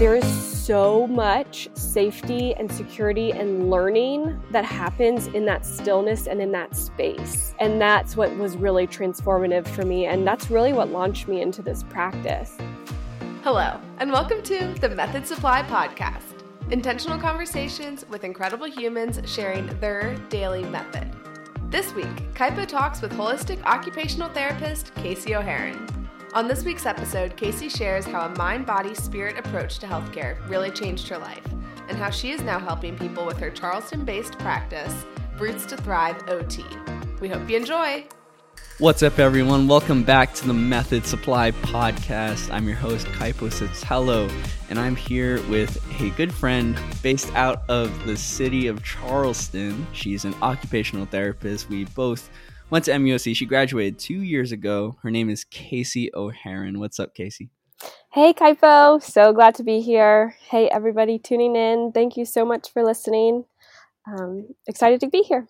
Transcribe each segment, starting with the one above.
There's so much safety and security and learning that happens in that stillness and in that space. And that's what was really transformative for me. And that's really what launched me into this practice. Hello, and welcome to the Method Supply Podcast intentional conversations with incredible humans sharing their daily method. This week, Kaipo talks with holistic occupational therapist Kasey O'Haren. On this week's episode, Kasey shares how a mind body spirit approach to healthcare really changed her life and how she is now helping people with her Charleston based practice, Roots to Thrive OT. We hope you enjoy. What's up, everyone? Welcome back to the Method Supply Podcast. I'm your host, Kaipo Hello, and I'm here with a good friend based out of the city of Charleston. She's an occupational therapist. We both went to MUSC. She graduated two years ago. Her name is Kasey O'Haren. What's up, Kasey? Hey, Kaipo. So glad to be here. Hey, everybody tuning in. Thank you so much for listening. Um, excited to be here.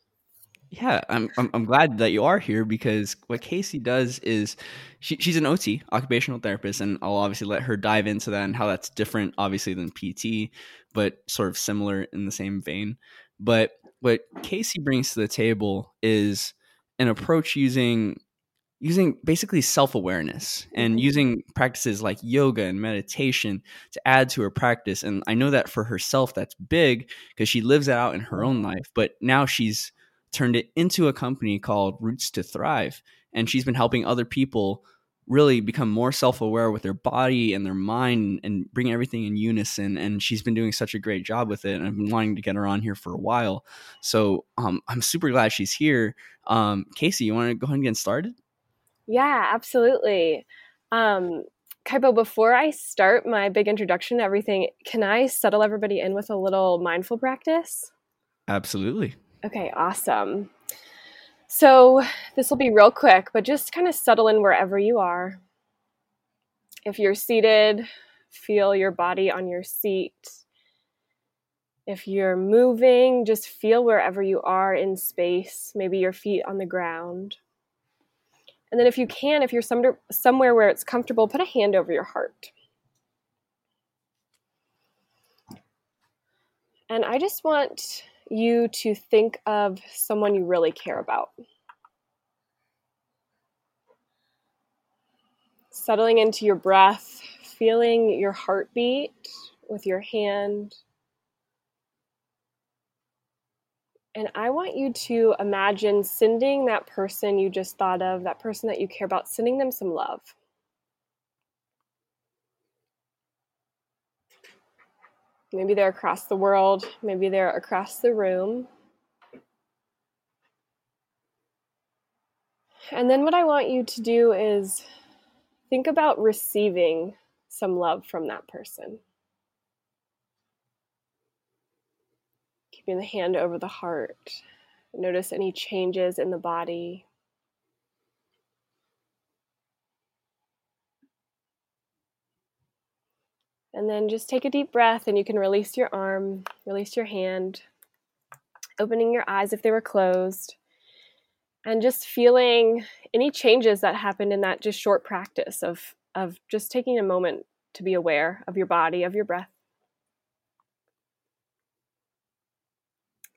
Yeah, I'm, I'm, I'm glad that you are here because what Kasey does is she, she's an OT, occupational therapist, and I'll obviously let her dive into that and how that's different, obviously, than PT, but sort of similar in the same vein. But what Kasey brings to the table is an approach using using basically self-awareness and mm-hmm. using practices like yoga and meditation to add to her practice and i know that for herself that's big because she lives it out in her own life but now she's turned it into a company called Roots to Thrive. And she's been helping other people really become more self-aware with their body and their mind and bring everything in unison and she's been doing such a great job with it and i've been wanting to get her on here for a while so um, i'm super glad she's here um, kasey you want to go ahead and get started yeah absolutely um, Kaipo, before I start my big introduction to everything, can I settle everybody in with a little mindful practice? Absolutely. Okay, awesome. So this will be real quick, but just kind of settle in wherever you are. If you're seated, feel your body on your seat. If you're moving, just feel wherever you are in space, maybe your feet on the ground. And then, if you can, if you're somewhere where it's comfortable, put a hand over your heart. And I just want you to think of someone you really care about. Settling into your breath, feeling your heartbeat with your hand. And I want you to imagine sending that person you just thought of, that person that you care about, sending them some love. Maybe they're across the world, maybe they're across the room. And then what I want you to do is think about receiving some love from that person. Keeping the hand over the heart. Notice any changes in the body. And then just take a deep breath and you can release your arm, release your hand, opening your eyes if they were closed, and just feeling any changes that happened in that just short practice of, of just taking a moment to be aware of your body, of your breath.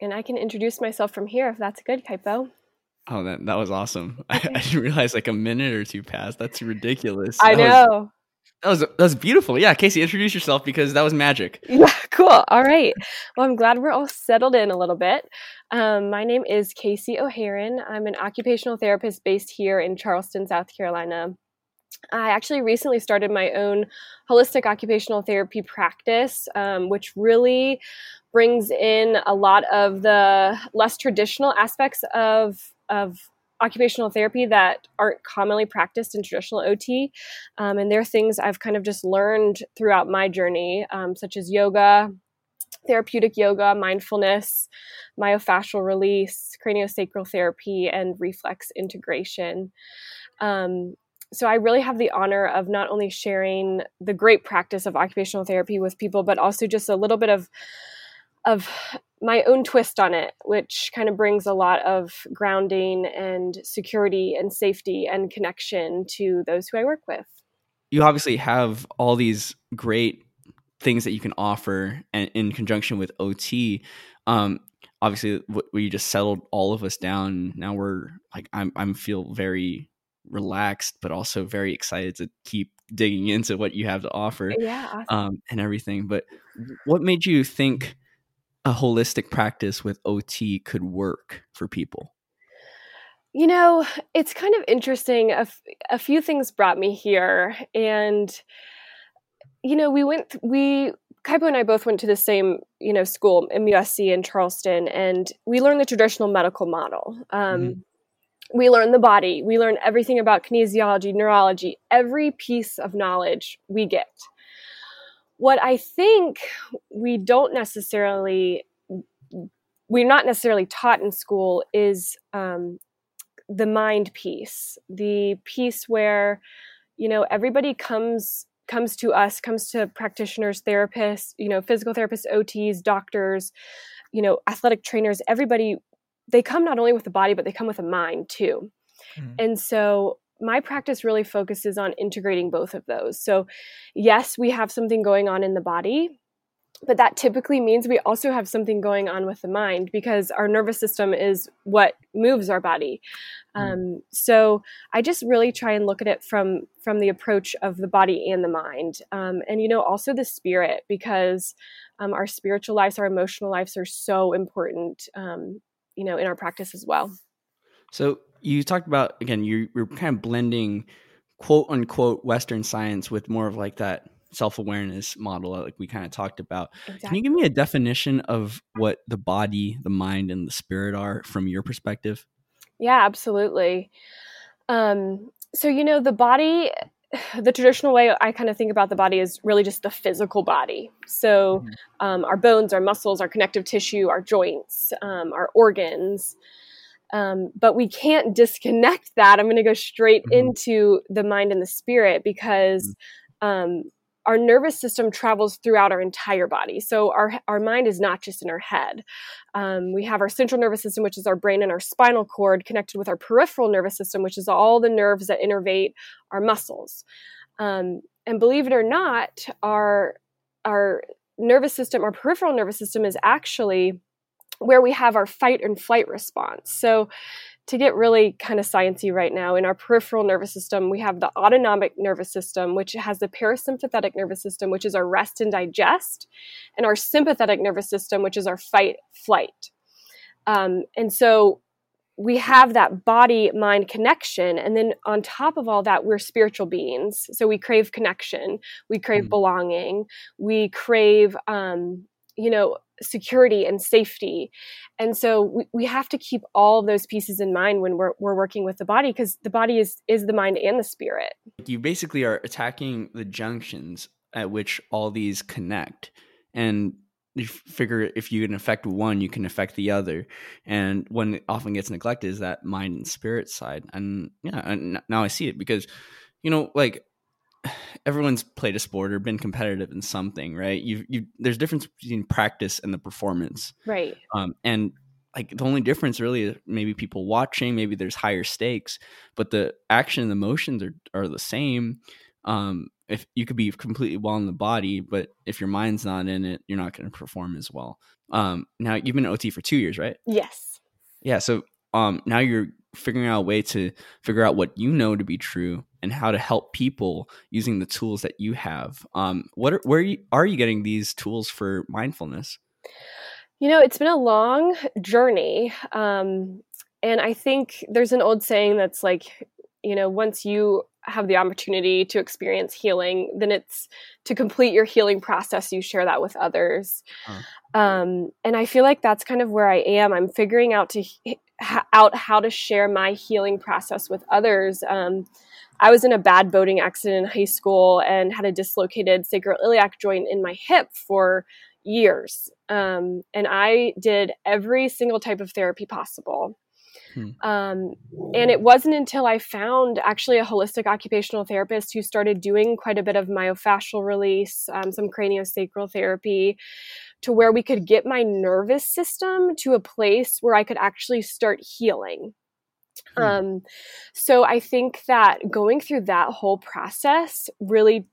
And I can introduce myself from here if that's good, Kaipo. Oh, that, that was awesome. Okay. I, I, didn't realize like a minute or two passed. That's ridiculous. I that know. Was, that was that was beautiful. Yeah, Kasey, introduce yourself because that was magic. Yeah, cool. All right. Well, I'm glad we're all settled in a little bit. Um, my name is Kasey O'Haren. I'm an occupational therapist based here in Charleston, South Carolina. I actually recently started my own holistic occupational therapy practice, um, which really brings in a lot of the less traditional aspects of of occupational therapy that aren't commonly practiced in traditional OT. Um, and they're things I've kind of just learned throughout my journey, um, such as yoga, therapeutic yoga, mindfulness, myofascial release, craniosacral therapy, and reflex integration. Um, so I really have the honor of not only sharing the great practice of occupational therapy with people, but also just a little bit of of my own twist on it, which kind of brings a lot of grounding and security and safety and connection to those who I work with. You obviously have all these great things that you can offer and in conjunction with ot um obviously we just settled all of us down now we're like i'm i'm feel very relaxed but also very excited to keep digging into what you have to offer yeah awesome. um and everything but what made you think a holistic practice with ot could work for people you know it's kind of interesting a, f- a few things brought me here and you know we went we Kaipo and I both went to the same, you know, school, MUSC in Charleston, and we learned the traditional medical model. Um, mm-hmm we learn the body, we learn everything about kinesiology, neurology, every piece of knowledge we get. What I think we don't necessarily, we're not necessarily taught in school is um, the mind piece, the piece where, you know, everybody comes comes to us comes to practitioners therapists you know physical therapists ots doctors you know athletic trainers everybody they come not only with the body but they come with a mind too mm. and so my practice really focuses on integrating both of those. So yes we have something going on in the body but that typically means we also have something going on with the mind because our nervous system is what moves our body. Mm. um, so i just really try and look at it from from the approach of the body and the mind. Um, and you know also the spirit because um, our spiritual lives our emotional lives are so important um, you know in our practice as well. So you talked about again you, you're kind of blending quote unquote western science with more of like that self-awareness model like we kind of talked about exactly. can you give me a definition of what the body the mind and the spirit are from your perspective yeah absolutely um, so you know the body the traditional way I kind of think about the body is really just the physical body. So, mm-hmm. um, our bones, our muscles, our connective tissue, our joints, um, our organs. Um, but we can't disconnect that. I'm going to go straight mm-hmm. into the mind and the spirit because mm-hmm. Um, our nervous system travels throughout our entire body. So our our mind is not just in our head. Um, we have our central nervous system, which is our brain and our spinal cord, connected with our peripheral nervous system, which is all the nerves that innervate our muscles. Um, and believe it or not, our our nervous system, our peripheral nervous system, is actually where we have our fight and flight response. So to get really kind of sciencey right now, in our peripheral nervous system, we have the autonomic nervous system, which has the parasympathetic nervous system, which is our rest and digest, and our sympathetic nervous system, which is our fight flight. Um, and so we have that body mind connection. And then on top of all that, we're spiritual beings. So we crave connection, we crave mm. belonging, we crave, um, you know, security and safety. And so we, we have to keep all those pieces in mind when we're, we're working with the body because the body is, is the mind and the spirit. You basically are attacking the junctions at which all these connect. And you figure if you can affect one, you can affect the other. And when it often gets neglected is that mind and spirit side. And yeah, and now I see it because, you know, like everyone's played a sport or been competitive in something, right? You you there's difference between practice and the performance, right? Um, and like the only difference really is maybe people watching, maybe there's higher stakes, but the action and the motions are are the same. Um, if you could be completely well in the body, but if your mind's not in it, you're not going to perform as well. Um, now you've been OT for two years, right? Yes. Yeah. So um, now you're figuring out a way to figure out what you know to be true and how to help people using the tools that you have. Um, what are, where are you, are you getting these tools for mindfulness? You know, it's been a long journey. Um, and I think there's an old saying that's like, you know, once you have the opportunity to experience healing, then it's to complete your healing process, you share that with others. Um, and I feel like that's kind of where I am. I'm figuring out to out how to share my healing process with others. Um, I was in a bad boating accident in high school and had a dislocated sacroiliac joint in my hip for years. Um, and I did every single type of therapy possible. Hmm. Um, and it wasn't until I found actually a holistic occupational therapist who started doing quite a bit of myofascial release, um, some craniosacral therapy, to where we could get my nervous system to a place where I could actually start healing. Hmm. Um, so I think that going through that whole process really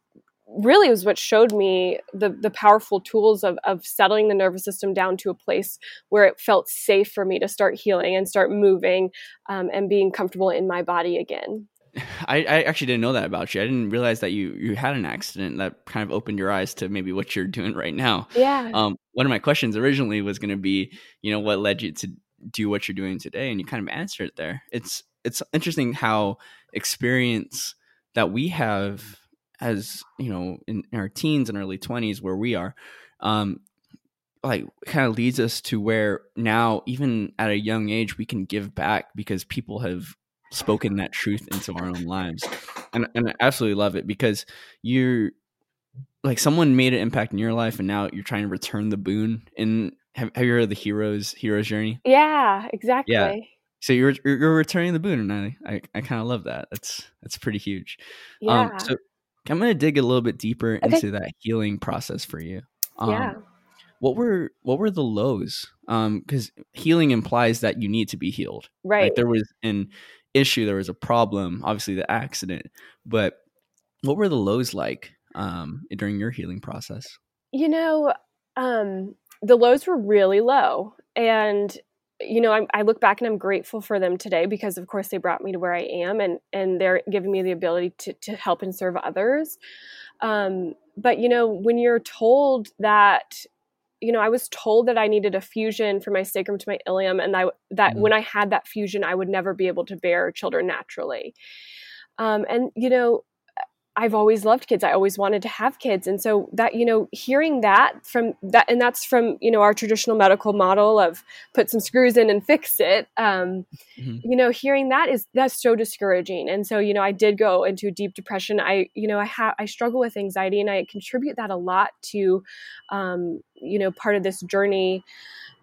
really was what showed me the the powerful tools of of settling the nervous system down to a place where it felt safe for me to start healing and start moving um, and being comfortable in my body again. I, I, actually didn't know that about you. I didn't realize that you you had an accident that kind of opened your eyes to maybe what you're doing right now. Yeah. Um, one of my questions originally was going to be, you know, what led you to do what you're doing today, and you kind of answer it there. It's it's interesting how experience that we have as you know in, in our teens and early 20s where we are um like kind of leads us to where now even at a young age we can give back because people have spoken that truth into our own lives and, and i absolutely love it because you're like someone made an impact in your life and now you're trying to return the boon and have, have you heard of the heroes hero's journey yeah exactly yeah so you're you're returning the boon and i i, I kind of love that that's that's pretty huge yeah um so I'm going to dig a little bit deeper okay. into that healing process for you. Um, yeah. What were what were the lows? Um, because healing implies that you need to be healed. Right. Like there was an issue, there was a problem, obviously the accident, but what were the lows like um during your healing process? You know, um, the lows were really low, and you know, I, I, look back and I'm grateful for them today because, of course, they brought me to where I am, and and they're giving me the ability to to help and serve others. Um, but you know, when you're told that, you know, I was told that I needed a fusion from my sacrum to my ilium, and I, that mm-hmm. when I had that fusion, I would never be able to bear children naturally. Um, and you know, I've always loved kids. I always wanted to have kids. And so that, you know, hearing that from that, and that's from, you know, our traditional medical model of put some screws in and fix it. Um, mm-hmm. You know, hearing that is, that's so discouraging. And so, you know, I did go into deep depression. I, you know, I have, I struggle with anxiety and I contribute that a lot to, um, you know, part of this journey.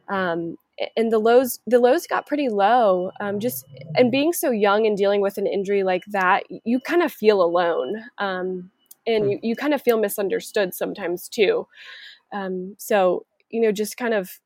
Um, and the lows the lows got pretty low um, just and being so young and dealing with an injury like that you kind of feel alone um, and hmm. you, you kind of feel misunderstood sometimes too um, so you know just kind of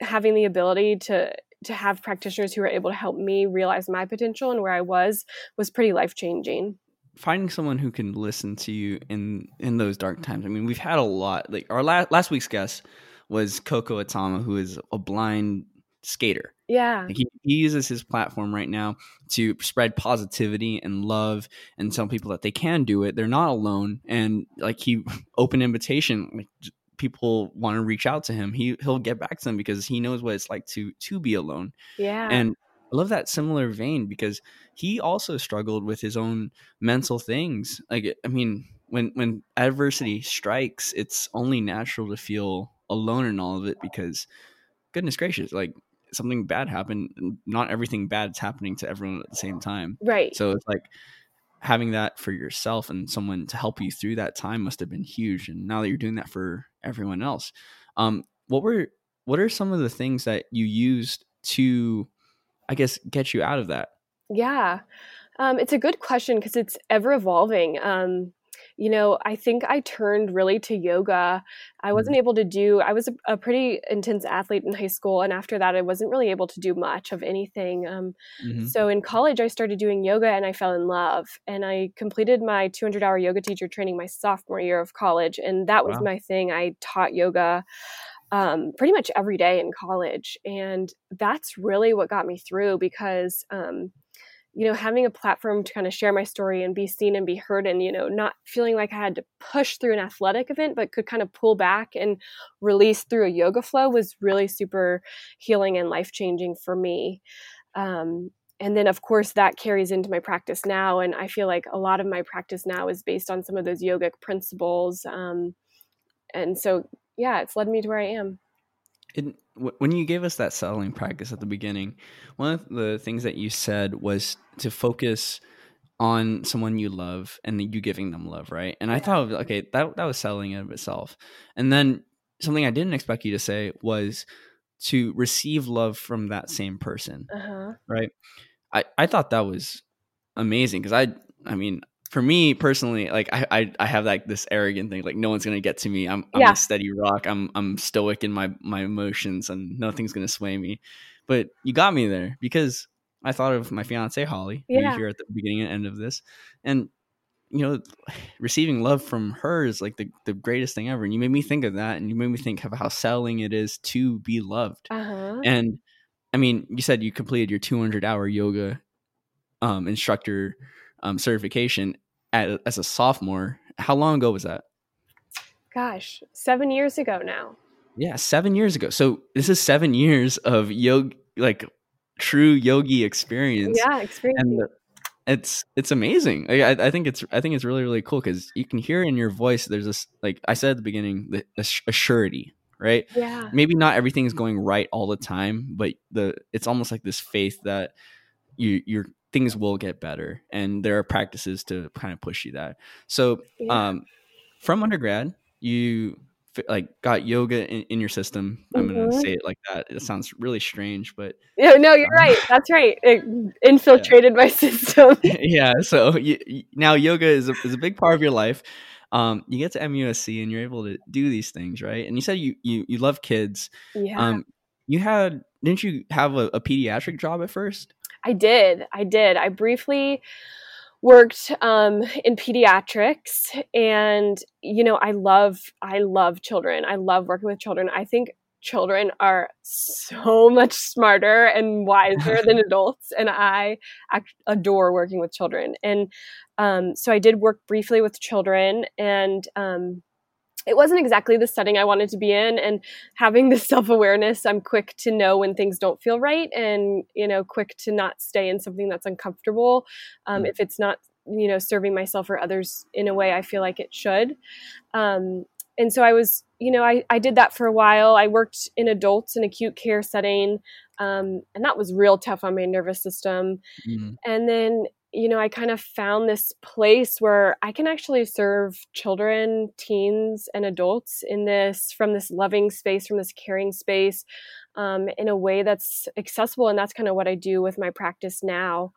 having the ability to to have practitioners who are able to help me realize my potential and where i was was pretty life changing finding someone who can listen to you in in those dark times i mean we've had a lot like our last last week's guest was Coco Atama, who is a blind skater. Yeah. Like he, he, uses his platform right now to spread positivity and love and tell people that they can do it. They're not alone. And like he open invitation, like people want to reach out to him. He he'll get back to them because he knows what it's like to to be alone. Yeah. And I love that similar vein because he also struggled with his own mental things. Like I mean, when when adversity strikes, it's only natural to feel alone in all of it because goodness gracious, like something bad happened. Not everything bad is happening to everyone at the same time. Right. So it's like having that for yourself and someone to help you through that time must have been huge. And now that you're doing that for everyone else, um, what were what are some of the things that you used to, I guess, get you out of that? Yeah, um, it's a good question because it's ever evolving. Um, you know, I think I turned really to yoga. I wasn't mm-hmm. able to do, I was a, a, pretty intense athlete in high school. And after that, I wasn't really able to do much of anything. Um, mm-hmm. So in college, I started doing yoga and I fell in love. And I completed my 200 hour yoga teacher training my sophomore year of college. And that was wow. my thing. I taught yoga um, pretty much every day in college. And that's really what got me through because, um, you know, having a platform to kind of share my story and be seen and be heard, and, you know, not feeling like I had to push through an athletic event, but could kind of pull back and release through a yoga flow was really super healing and life changing for me. Um, and then, of course, that carries into my practice now. And I feel like a lot of my practice now is based on some of those yogic principles. Um, and so, yeah, it's led me to where I am. It, when you gave us that settling practice at the beginning, one of the things that you said was to focus on someone you love and you giving them love, right? And I thought, okay, that that was settling in of itself. And then something I didn't expect you to say was to receive love from that same person, uh-huh. right? I I thought that was amazing because I I mean for me personally, like I, I, I have like this arrogant thing, like no one's gonna get to me. I'm, I'm yeah. a steady rock. I'm, I'm stoic in my, my emotions, and nothing's gonna sway me. But you got me there because I thought of my fiance Holly, yeah. here at the beginning and end of this, and you know, receiving love from her is like the, the greatest thing ever. And you made me think of that. And you made me think of how selling it is to be loved. Uh-huh. And I mean, you said you completed your 200 hour yoga um, instructor um, certification at, as a sophomore. How long ago was that? Gosh, seven years ago now. Yeah, seven years ago. So this is seven years of yoga, like true yogi experience. Yeah, experience. And it's it's amazing. I, I think it's I think it's really really cool because you can hear in your voice. There's this like I said at the beginning, the, a surety, right? Yeah. Maybe not everything is going right all the time, but the it's almost like this faith that you your things will get better, and there are practices to kind of push you that. So, Yeah. um, from undergrad, you like got yoga in, in your system. I'm gonna Mhm. say it like that. It sounds really strange, but No, no, you're Um, right. That's right. It infiltrated my system. yeah so you- now yoga is a, is a big part of your life um you get to musc and you're able to do these things right and you said you you, you love kids yeah. um you had didn't you have a, a pediatric job at first I did. I did. I briefly worked um, in pediatrics, and you know, I love, I love children. I love working with children. I think children are so much smarter and wiser than adults, and I adore working with children. And um, so, I did work briefly with children, and um, it wasn't exactly the setting I wanted to be in. And having this self awareness, I'm quick to know when things don't feel right, and you know, quick to not stay in something that's uncomfortable um, Mm. if it's not you know serving myself or others in a way I feel like it should. Um, and so I was, you know, I, I did that for a while. I worked in adults in acute care setting, um, and that was real tough on my nervous system Mhm. and then you know i kind of found this place where i can actually serve children teens and adults in this from this loving space from this caring space um, in a way that's accessible and that's kind of what i do with my practice now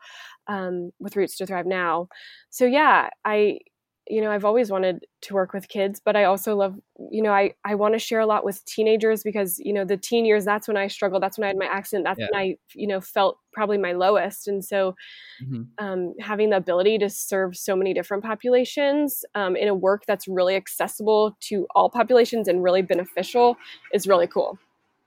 um, with roots to thrive now. So yeah i you know i've always wanted to work with kids but i also love you know i i want to share a lot with teenagers because you know the teen years that's when i struggled that's when i had my accident that's Yeah. when i you know felt probably my lowest and so Mhm. um, having the ability to serve so many different populations um, in a work that's really accessible to all populations and really beneficial is really cool.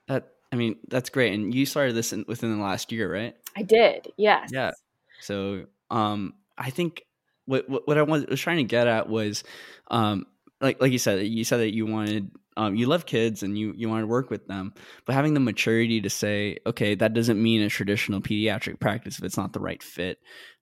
that i mean that's great and you started this in, within the last year right I did, yes. Yeah. So um I think what what, I was, was trying to get at was um like like you said you said that you wanted um you love kids and you you want to work with them but having the maturity to say okay that doesn't mean a traditional pediatric practice if it's not the right fit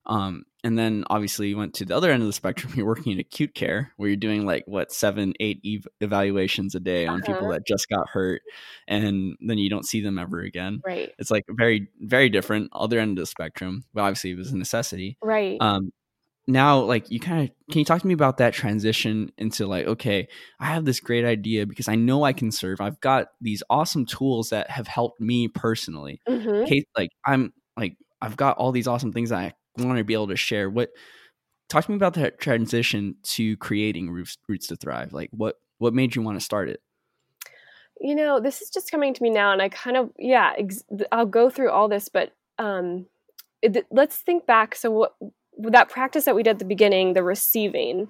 um and then obviously you went to the other end of the spectrum you're working in acute care where you're doing like what seven eight ev- evaluations a day on people Uh-huh. that just got hurt and then you don't see them ever again Right, it's like very very different other end of the spectrum but obviously it was a necessity right. um now like you kind of can you talk to me about that transition into like okay i have this great idea because i know i can serve. I've got these awesome tools that have helped me personally. Mhm. Kate, like i'm like i've got all these awesome things i want to be able to share. What talk to me about that transition to creating roots, roots to thrive. Like what what made you want to start it? You know, this is just coming to me now, and I kind of, yeah, ex- I'll go through all this, but um, it, let's think back. So, what that practice that we did at the beginning, the receiving,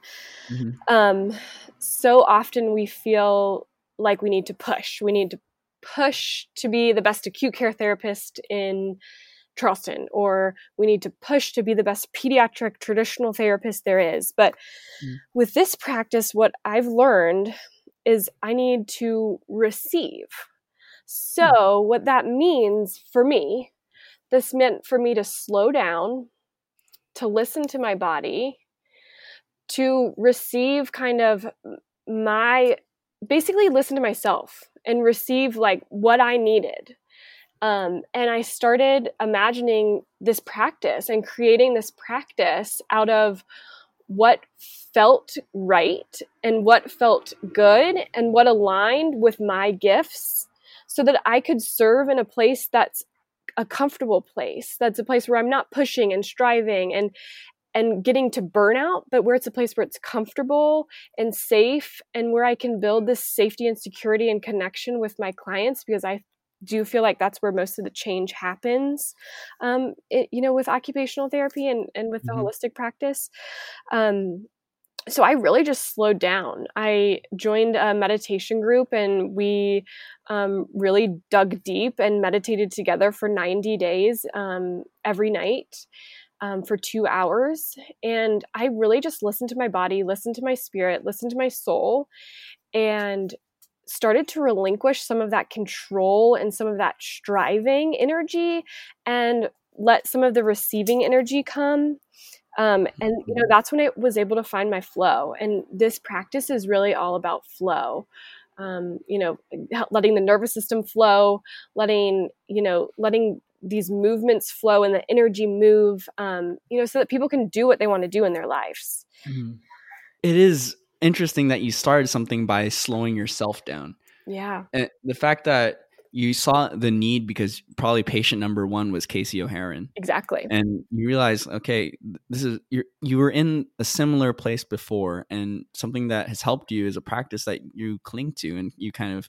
Mhm. um, so often we feel like we need to push. We need to push to be the best acute care therapist in Charleston, or we need to push to be the best pediatric traditional therapist there is. But Mm. with this practice, what I've learned is I need to receive. So, what that means for me, this meant for me to slow down, to listen to my body, to receive kind of my basically listen to myself and receive like what I needed. Um, and I started imagining this practice and creating this practice out of what felt right and what felt good and what aligned with my gifts so that I could serve in a place that's a comfortable place that's a place where I'm not pushing and striving and and getting to burnout but where it's a place where it's comfortable and safe and where I can build this safety and security and connection with my clients because I do feel like that's where most of the change happens um, it, you know with occupational therapy and, and with the Mhm. holistic practice um, so I really just slowed down. I joined a meditation group and we um, really dug deep and meditated together for 90 days um, every night um, for two hours. And I really just listened to my body, listened to my spirit, listened to my soul, and started to relinquish some of that control and some of that striving energy and let some of the receiving energy come um, and you know that's when i was able to find my flow and this practice is really all about flow. Um, you know letting the nervous system flow letting you know letting these movements flow and the energy move um, you know so that people can do what they want to do in their lives. Mm-hmm. it is interesting that you started something by slowing yourself down. Yeah. And the fact that you saw the need because probably patient number one was Kasey O'Haren. Exactly. And you realize, okay, this is you you were in a similar place before, and something that has helped you is a practice that you cling to and you kind of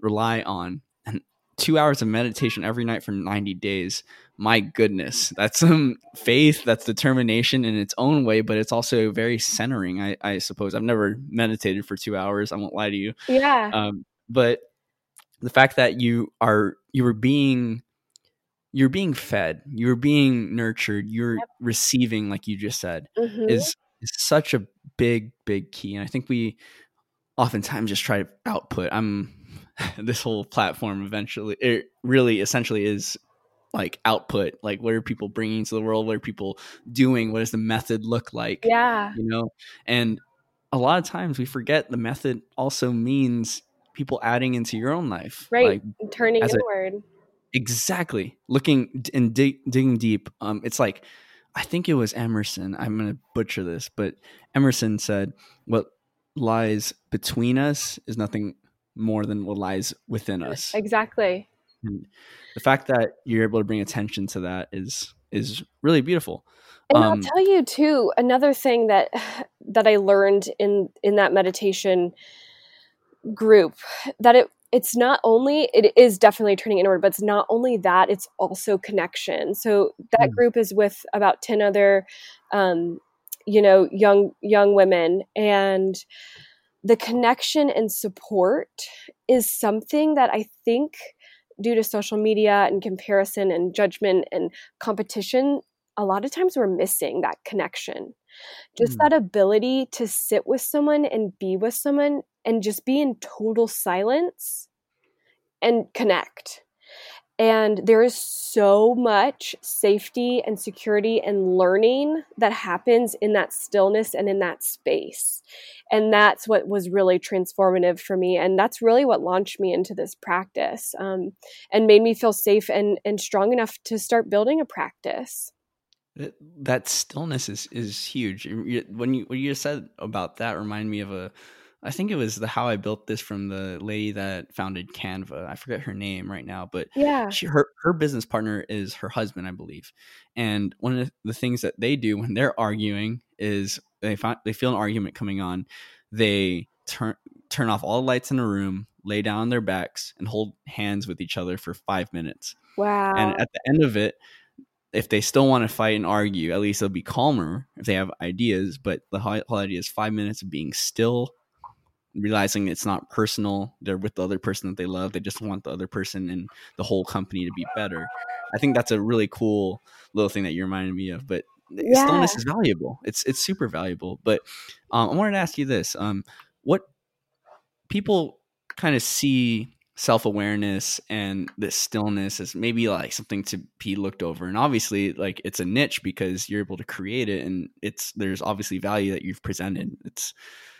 rely on. And two hours of meditation every night for 90 days. My goodness, that's some faith, that's determination in its own way, but it's also very centering, I, I suppose. I've never meditated for two hours, I won't lie to you. Yeah. Um, but the fact that you are you were being you're being fed you're being nurtured you're yep. receiving like you just said mm-hmm. is is such a big big key and i think we oftentimes just try to output i'm this whole platform eventually it really essentially is like output like what are people bringing to the world what are people doing what does the method look like yeah you know and a lot of times we forget the method also means people adding into your own life right like, turning inward a, exactly looking and dig, digging deep um it's like i think it was emerson i'm gonna butcher this but emerson said what lies between us is nothing more than what lies within us. exactly. And the fact that you're able to bring attention to that is is really beautiful and um, i'll tell you too another thing that that i learned in in that meditation group that it it's not only it is definitely turning inward but it's not only that it's also connection so that mm. group is with about 10 other um, you know young young women and the connection and support is something that i think due to social media and comparison and judgment and competition a lot of times we're missing that connection just mm. that ability to sit with someone and be with someone and just be in total silence and connect. And there is so much safety and security and learning that happens in that stillness and in that space. And that's what was really transformative for me. And that's really what launched me into this practice um, and made me feel safe and, and strong enough to start building a practice. That stillness is, is huge. When you, when you said about that, remind me of a, I think it was the how I built this from the lady that founded Canva. I forget her name right now, but yeah, she her her business partner is her husband, I believe. And one of the things that they do when they're arguing is they find they feel an argument coming on, they turn turn off all the lights in the room, lay down on their backs, and hold hands with each other for five minutes. Wow! And at the end of it, if they still want to fight and argue, at least they'll be calmer if they have ideas. But the whole idea is five minutes of being still realizing it's not personal. They're with the other person that they love. They just want the other person and the whole company to be better. I think that's a really cool little thing that you reminded me of. But yeah. stillness is valuable. It's it's super valuable. But um, I wanted to ask you this: um, what people kind of see self awareness and this stillness as maybe like something to be looked over, and obviously, like it's a niche because you're able to create it, and it's there's obviously value that you've presented. It's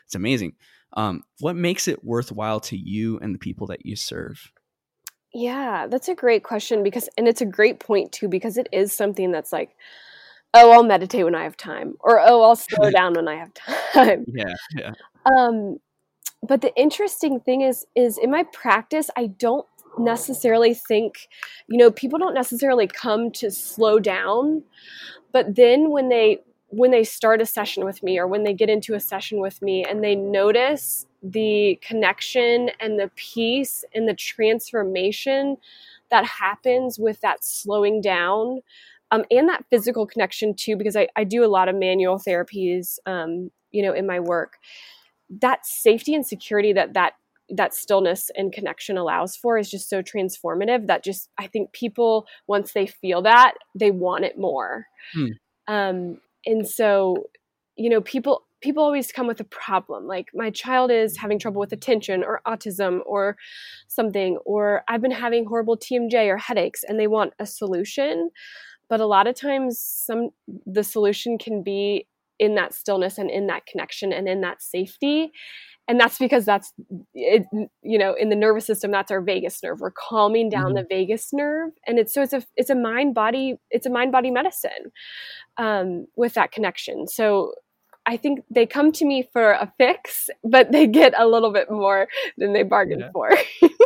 it's amazing. Um, what makes it worthwhile to you and the people that you serve? Yeah, that's a great question because, and it's a great point too, because it is something that's like, oh, I'll meditate when I have time, or oh, I'll slow down when I have time. Yeah, yeah. Um, but the interesting thing is, is in my practice, I don't necessarily think, you know, people don't necessarily come to slow down, but then when they when they start a session with me or when they get into a session with me and they notice the connection and the peace and the transformation that happens with that slowing down um, and that physical connection too, because I, I do a lot of manual therapies, um, you know, in my work. That safety and security that that that stillness and connection allows for is just so transformative that just I think people once they feel that they want it more. Hmm. Um, and so, you know, people people always come with a problem like my child is having trouble with attention or autism or something or i've been having horrible tmj or headaches and they want a solution. But a lot of times some the solution can be in that stillness and in that connection and in that safety and that's because that's it, you know in the nervous system that's our vagus nerve we're calming down mm-hmm. the vagus nerve and it's so it's a it's a mind body it's a mind body medicine um, with that connection so I think they come to me for a fix, but they get a little bit more than they bargained yeah. for.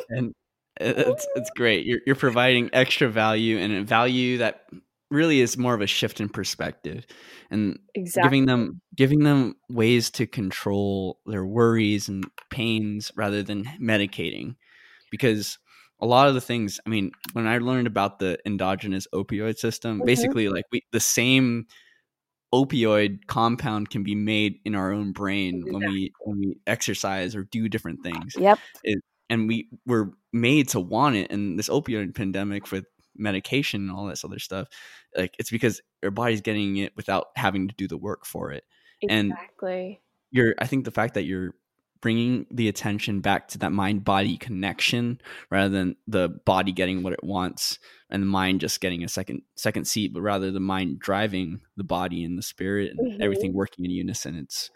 and it's it's great. You're you're providing extra value and a value that really is more of a shift in perspective and exactly. giving them giving them ways to control their worries and pains rather than medicating because a lot of the things i mean when i learned about the endogenous opioid system mm-hmm. basically like we the same opioid compound can be made in our own brain exactly. when we when we exercise or do different things yep it, and we were made to want it and this opioid pandemic with medication and all this other stuff like it's because your body's getting it without having to do the work for it. Exactly. and you're i think the fact that you're bringing the attention back to that mind body connection rather than the body getting what it wants and the mind just getting a second second seat but rather the mind driving the body and the spirit and mm-hmm. everything working in unison it's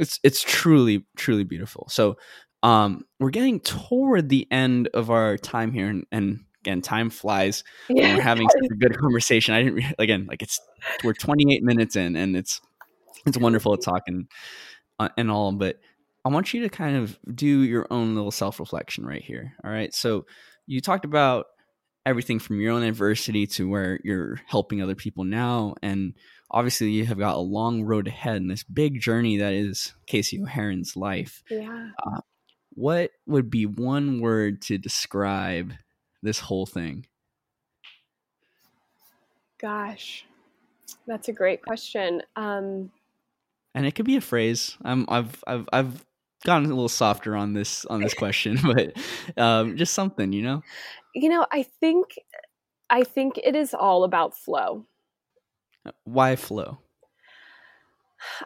it's it's truly truly beautiful. So um we're getting toward the end of our time here and, and again, time flies yeah. when we're having such a good conversation. I didn't again like it's we're 28 minutes in, and it's it's wonderful to talk and uh, and all, but I want you to kind of do your own little self reflection right here. All right, so you talked about everything from your own adversity to where you're helping other people now, and obviously you have got a long road ahead in this big journey that is Kasey O'Haren's life. Yeah. Uh, what would be one word to describe this whole thing? Gosh, that's a great question. Um, and it could be a phrase. I'm, I've, I've, I've gotten a little softer on this on this question, but um, just something, you know. You know, I think, I think it is all about flow. Uh, why flow?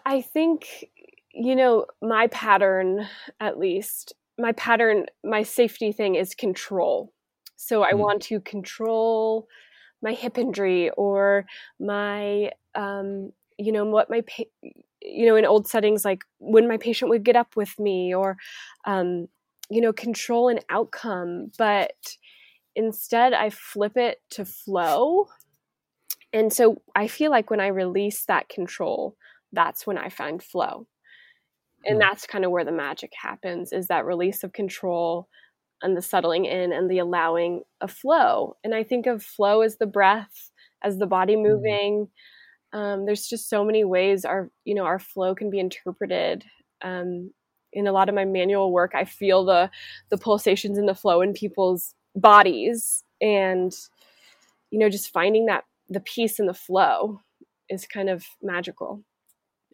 I think, you know, my pattern, at least, my pattern, my safety thing is control. So I mm. want to control my hip injury or my, um, you know, what my, pa- you know, in old settings, like when my patient would get up with me or, um, you know, control an outcome. But instead, I flip it to flow. And so I feel like when I release that control, that's when I find flow. And mm. that's kind of where the magic happens is that release of control and the settling in and the allowing a flow. And I think of flow as the breath, as the body mm-hmm. moving. Um, there's just so many ways our you know our flow can be interpreted. Um, in a lot of my manual work, I feel the the pulsations and the flow in people's bodies, and you know just finding that the peace and the flow is kind of magical.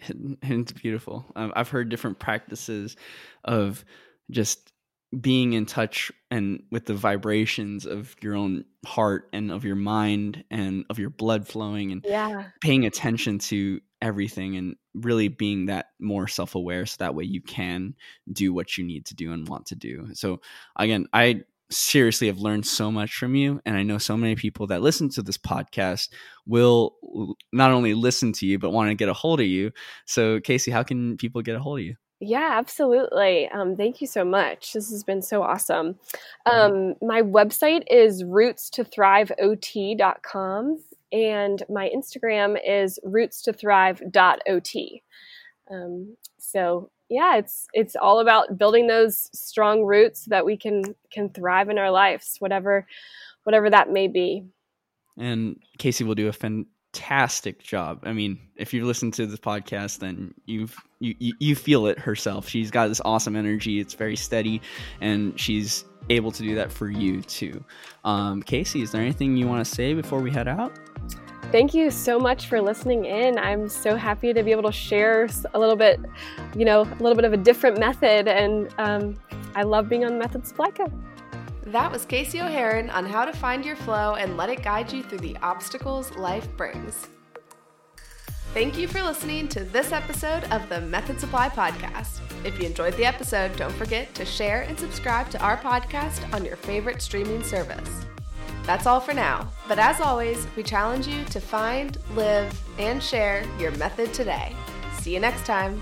And it's beautiful. I've heard different practices of just being in touch and with the vibrations of your own heart and of your mind and of your blood flowing and yeah. paying attention to everything and really being that more self-aware so that way you can do what you need to do and want to do. So again i seriously have learned so much from you and i know so many people that listen to this podcast will not only listen to you but want to get a hold of you. So kasey how can people get a hold of you yeah, absolutely. Um, thank you so much. This has been so awesome. Mm-hmm. Um, my website is rootstothriveot.com and my Instagram is rootstothrive.ot. Um, so yeah, it's it's all about building those strong roots so that we can can thrive in our lives, whatever whatever that may be. And Kasey will do a fan- fantastic job. I mean, if you listen to this podcast, then you've you, you feel it herself. She's got this awesome energy. It's very steady, and she's able to do that for you too. Um, Kasey, is there anything you want to say before we head out? thank you so much for listening in. I'm so happy to be able to share a little bit, you know, a little bit of a different method. And um, I love being on Method Supply Co. That was Kasey O'Haren on how to find your flow and let it guide you through the obstacles life brings. Thank you for listening to this episode of the Method Supply Podcast. If you enjoyed the episode, don't forget to share and subscribe to our podcast on your favorite streaming service. That's all for now, but as always, we challenge you to find, live, and share your method today. See you next time.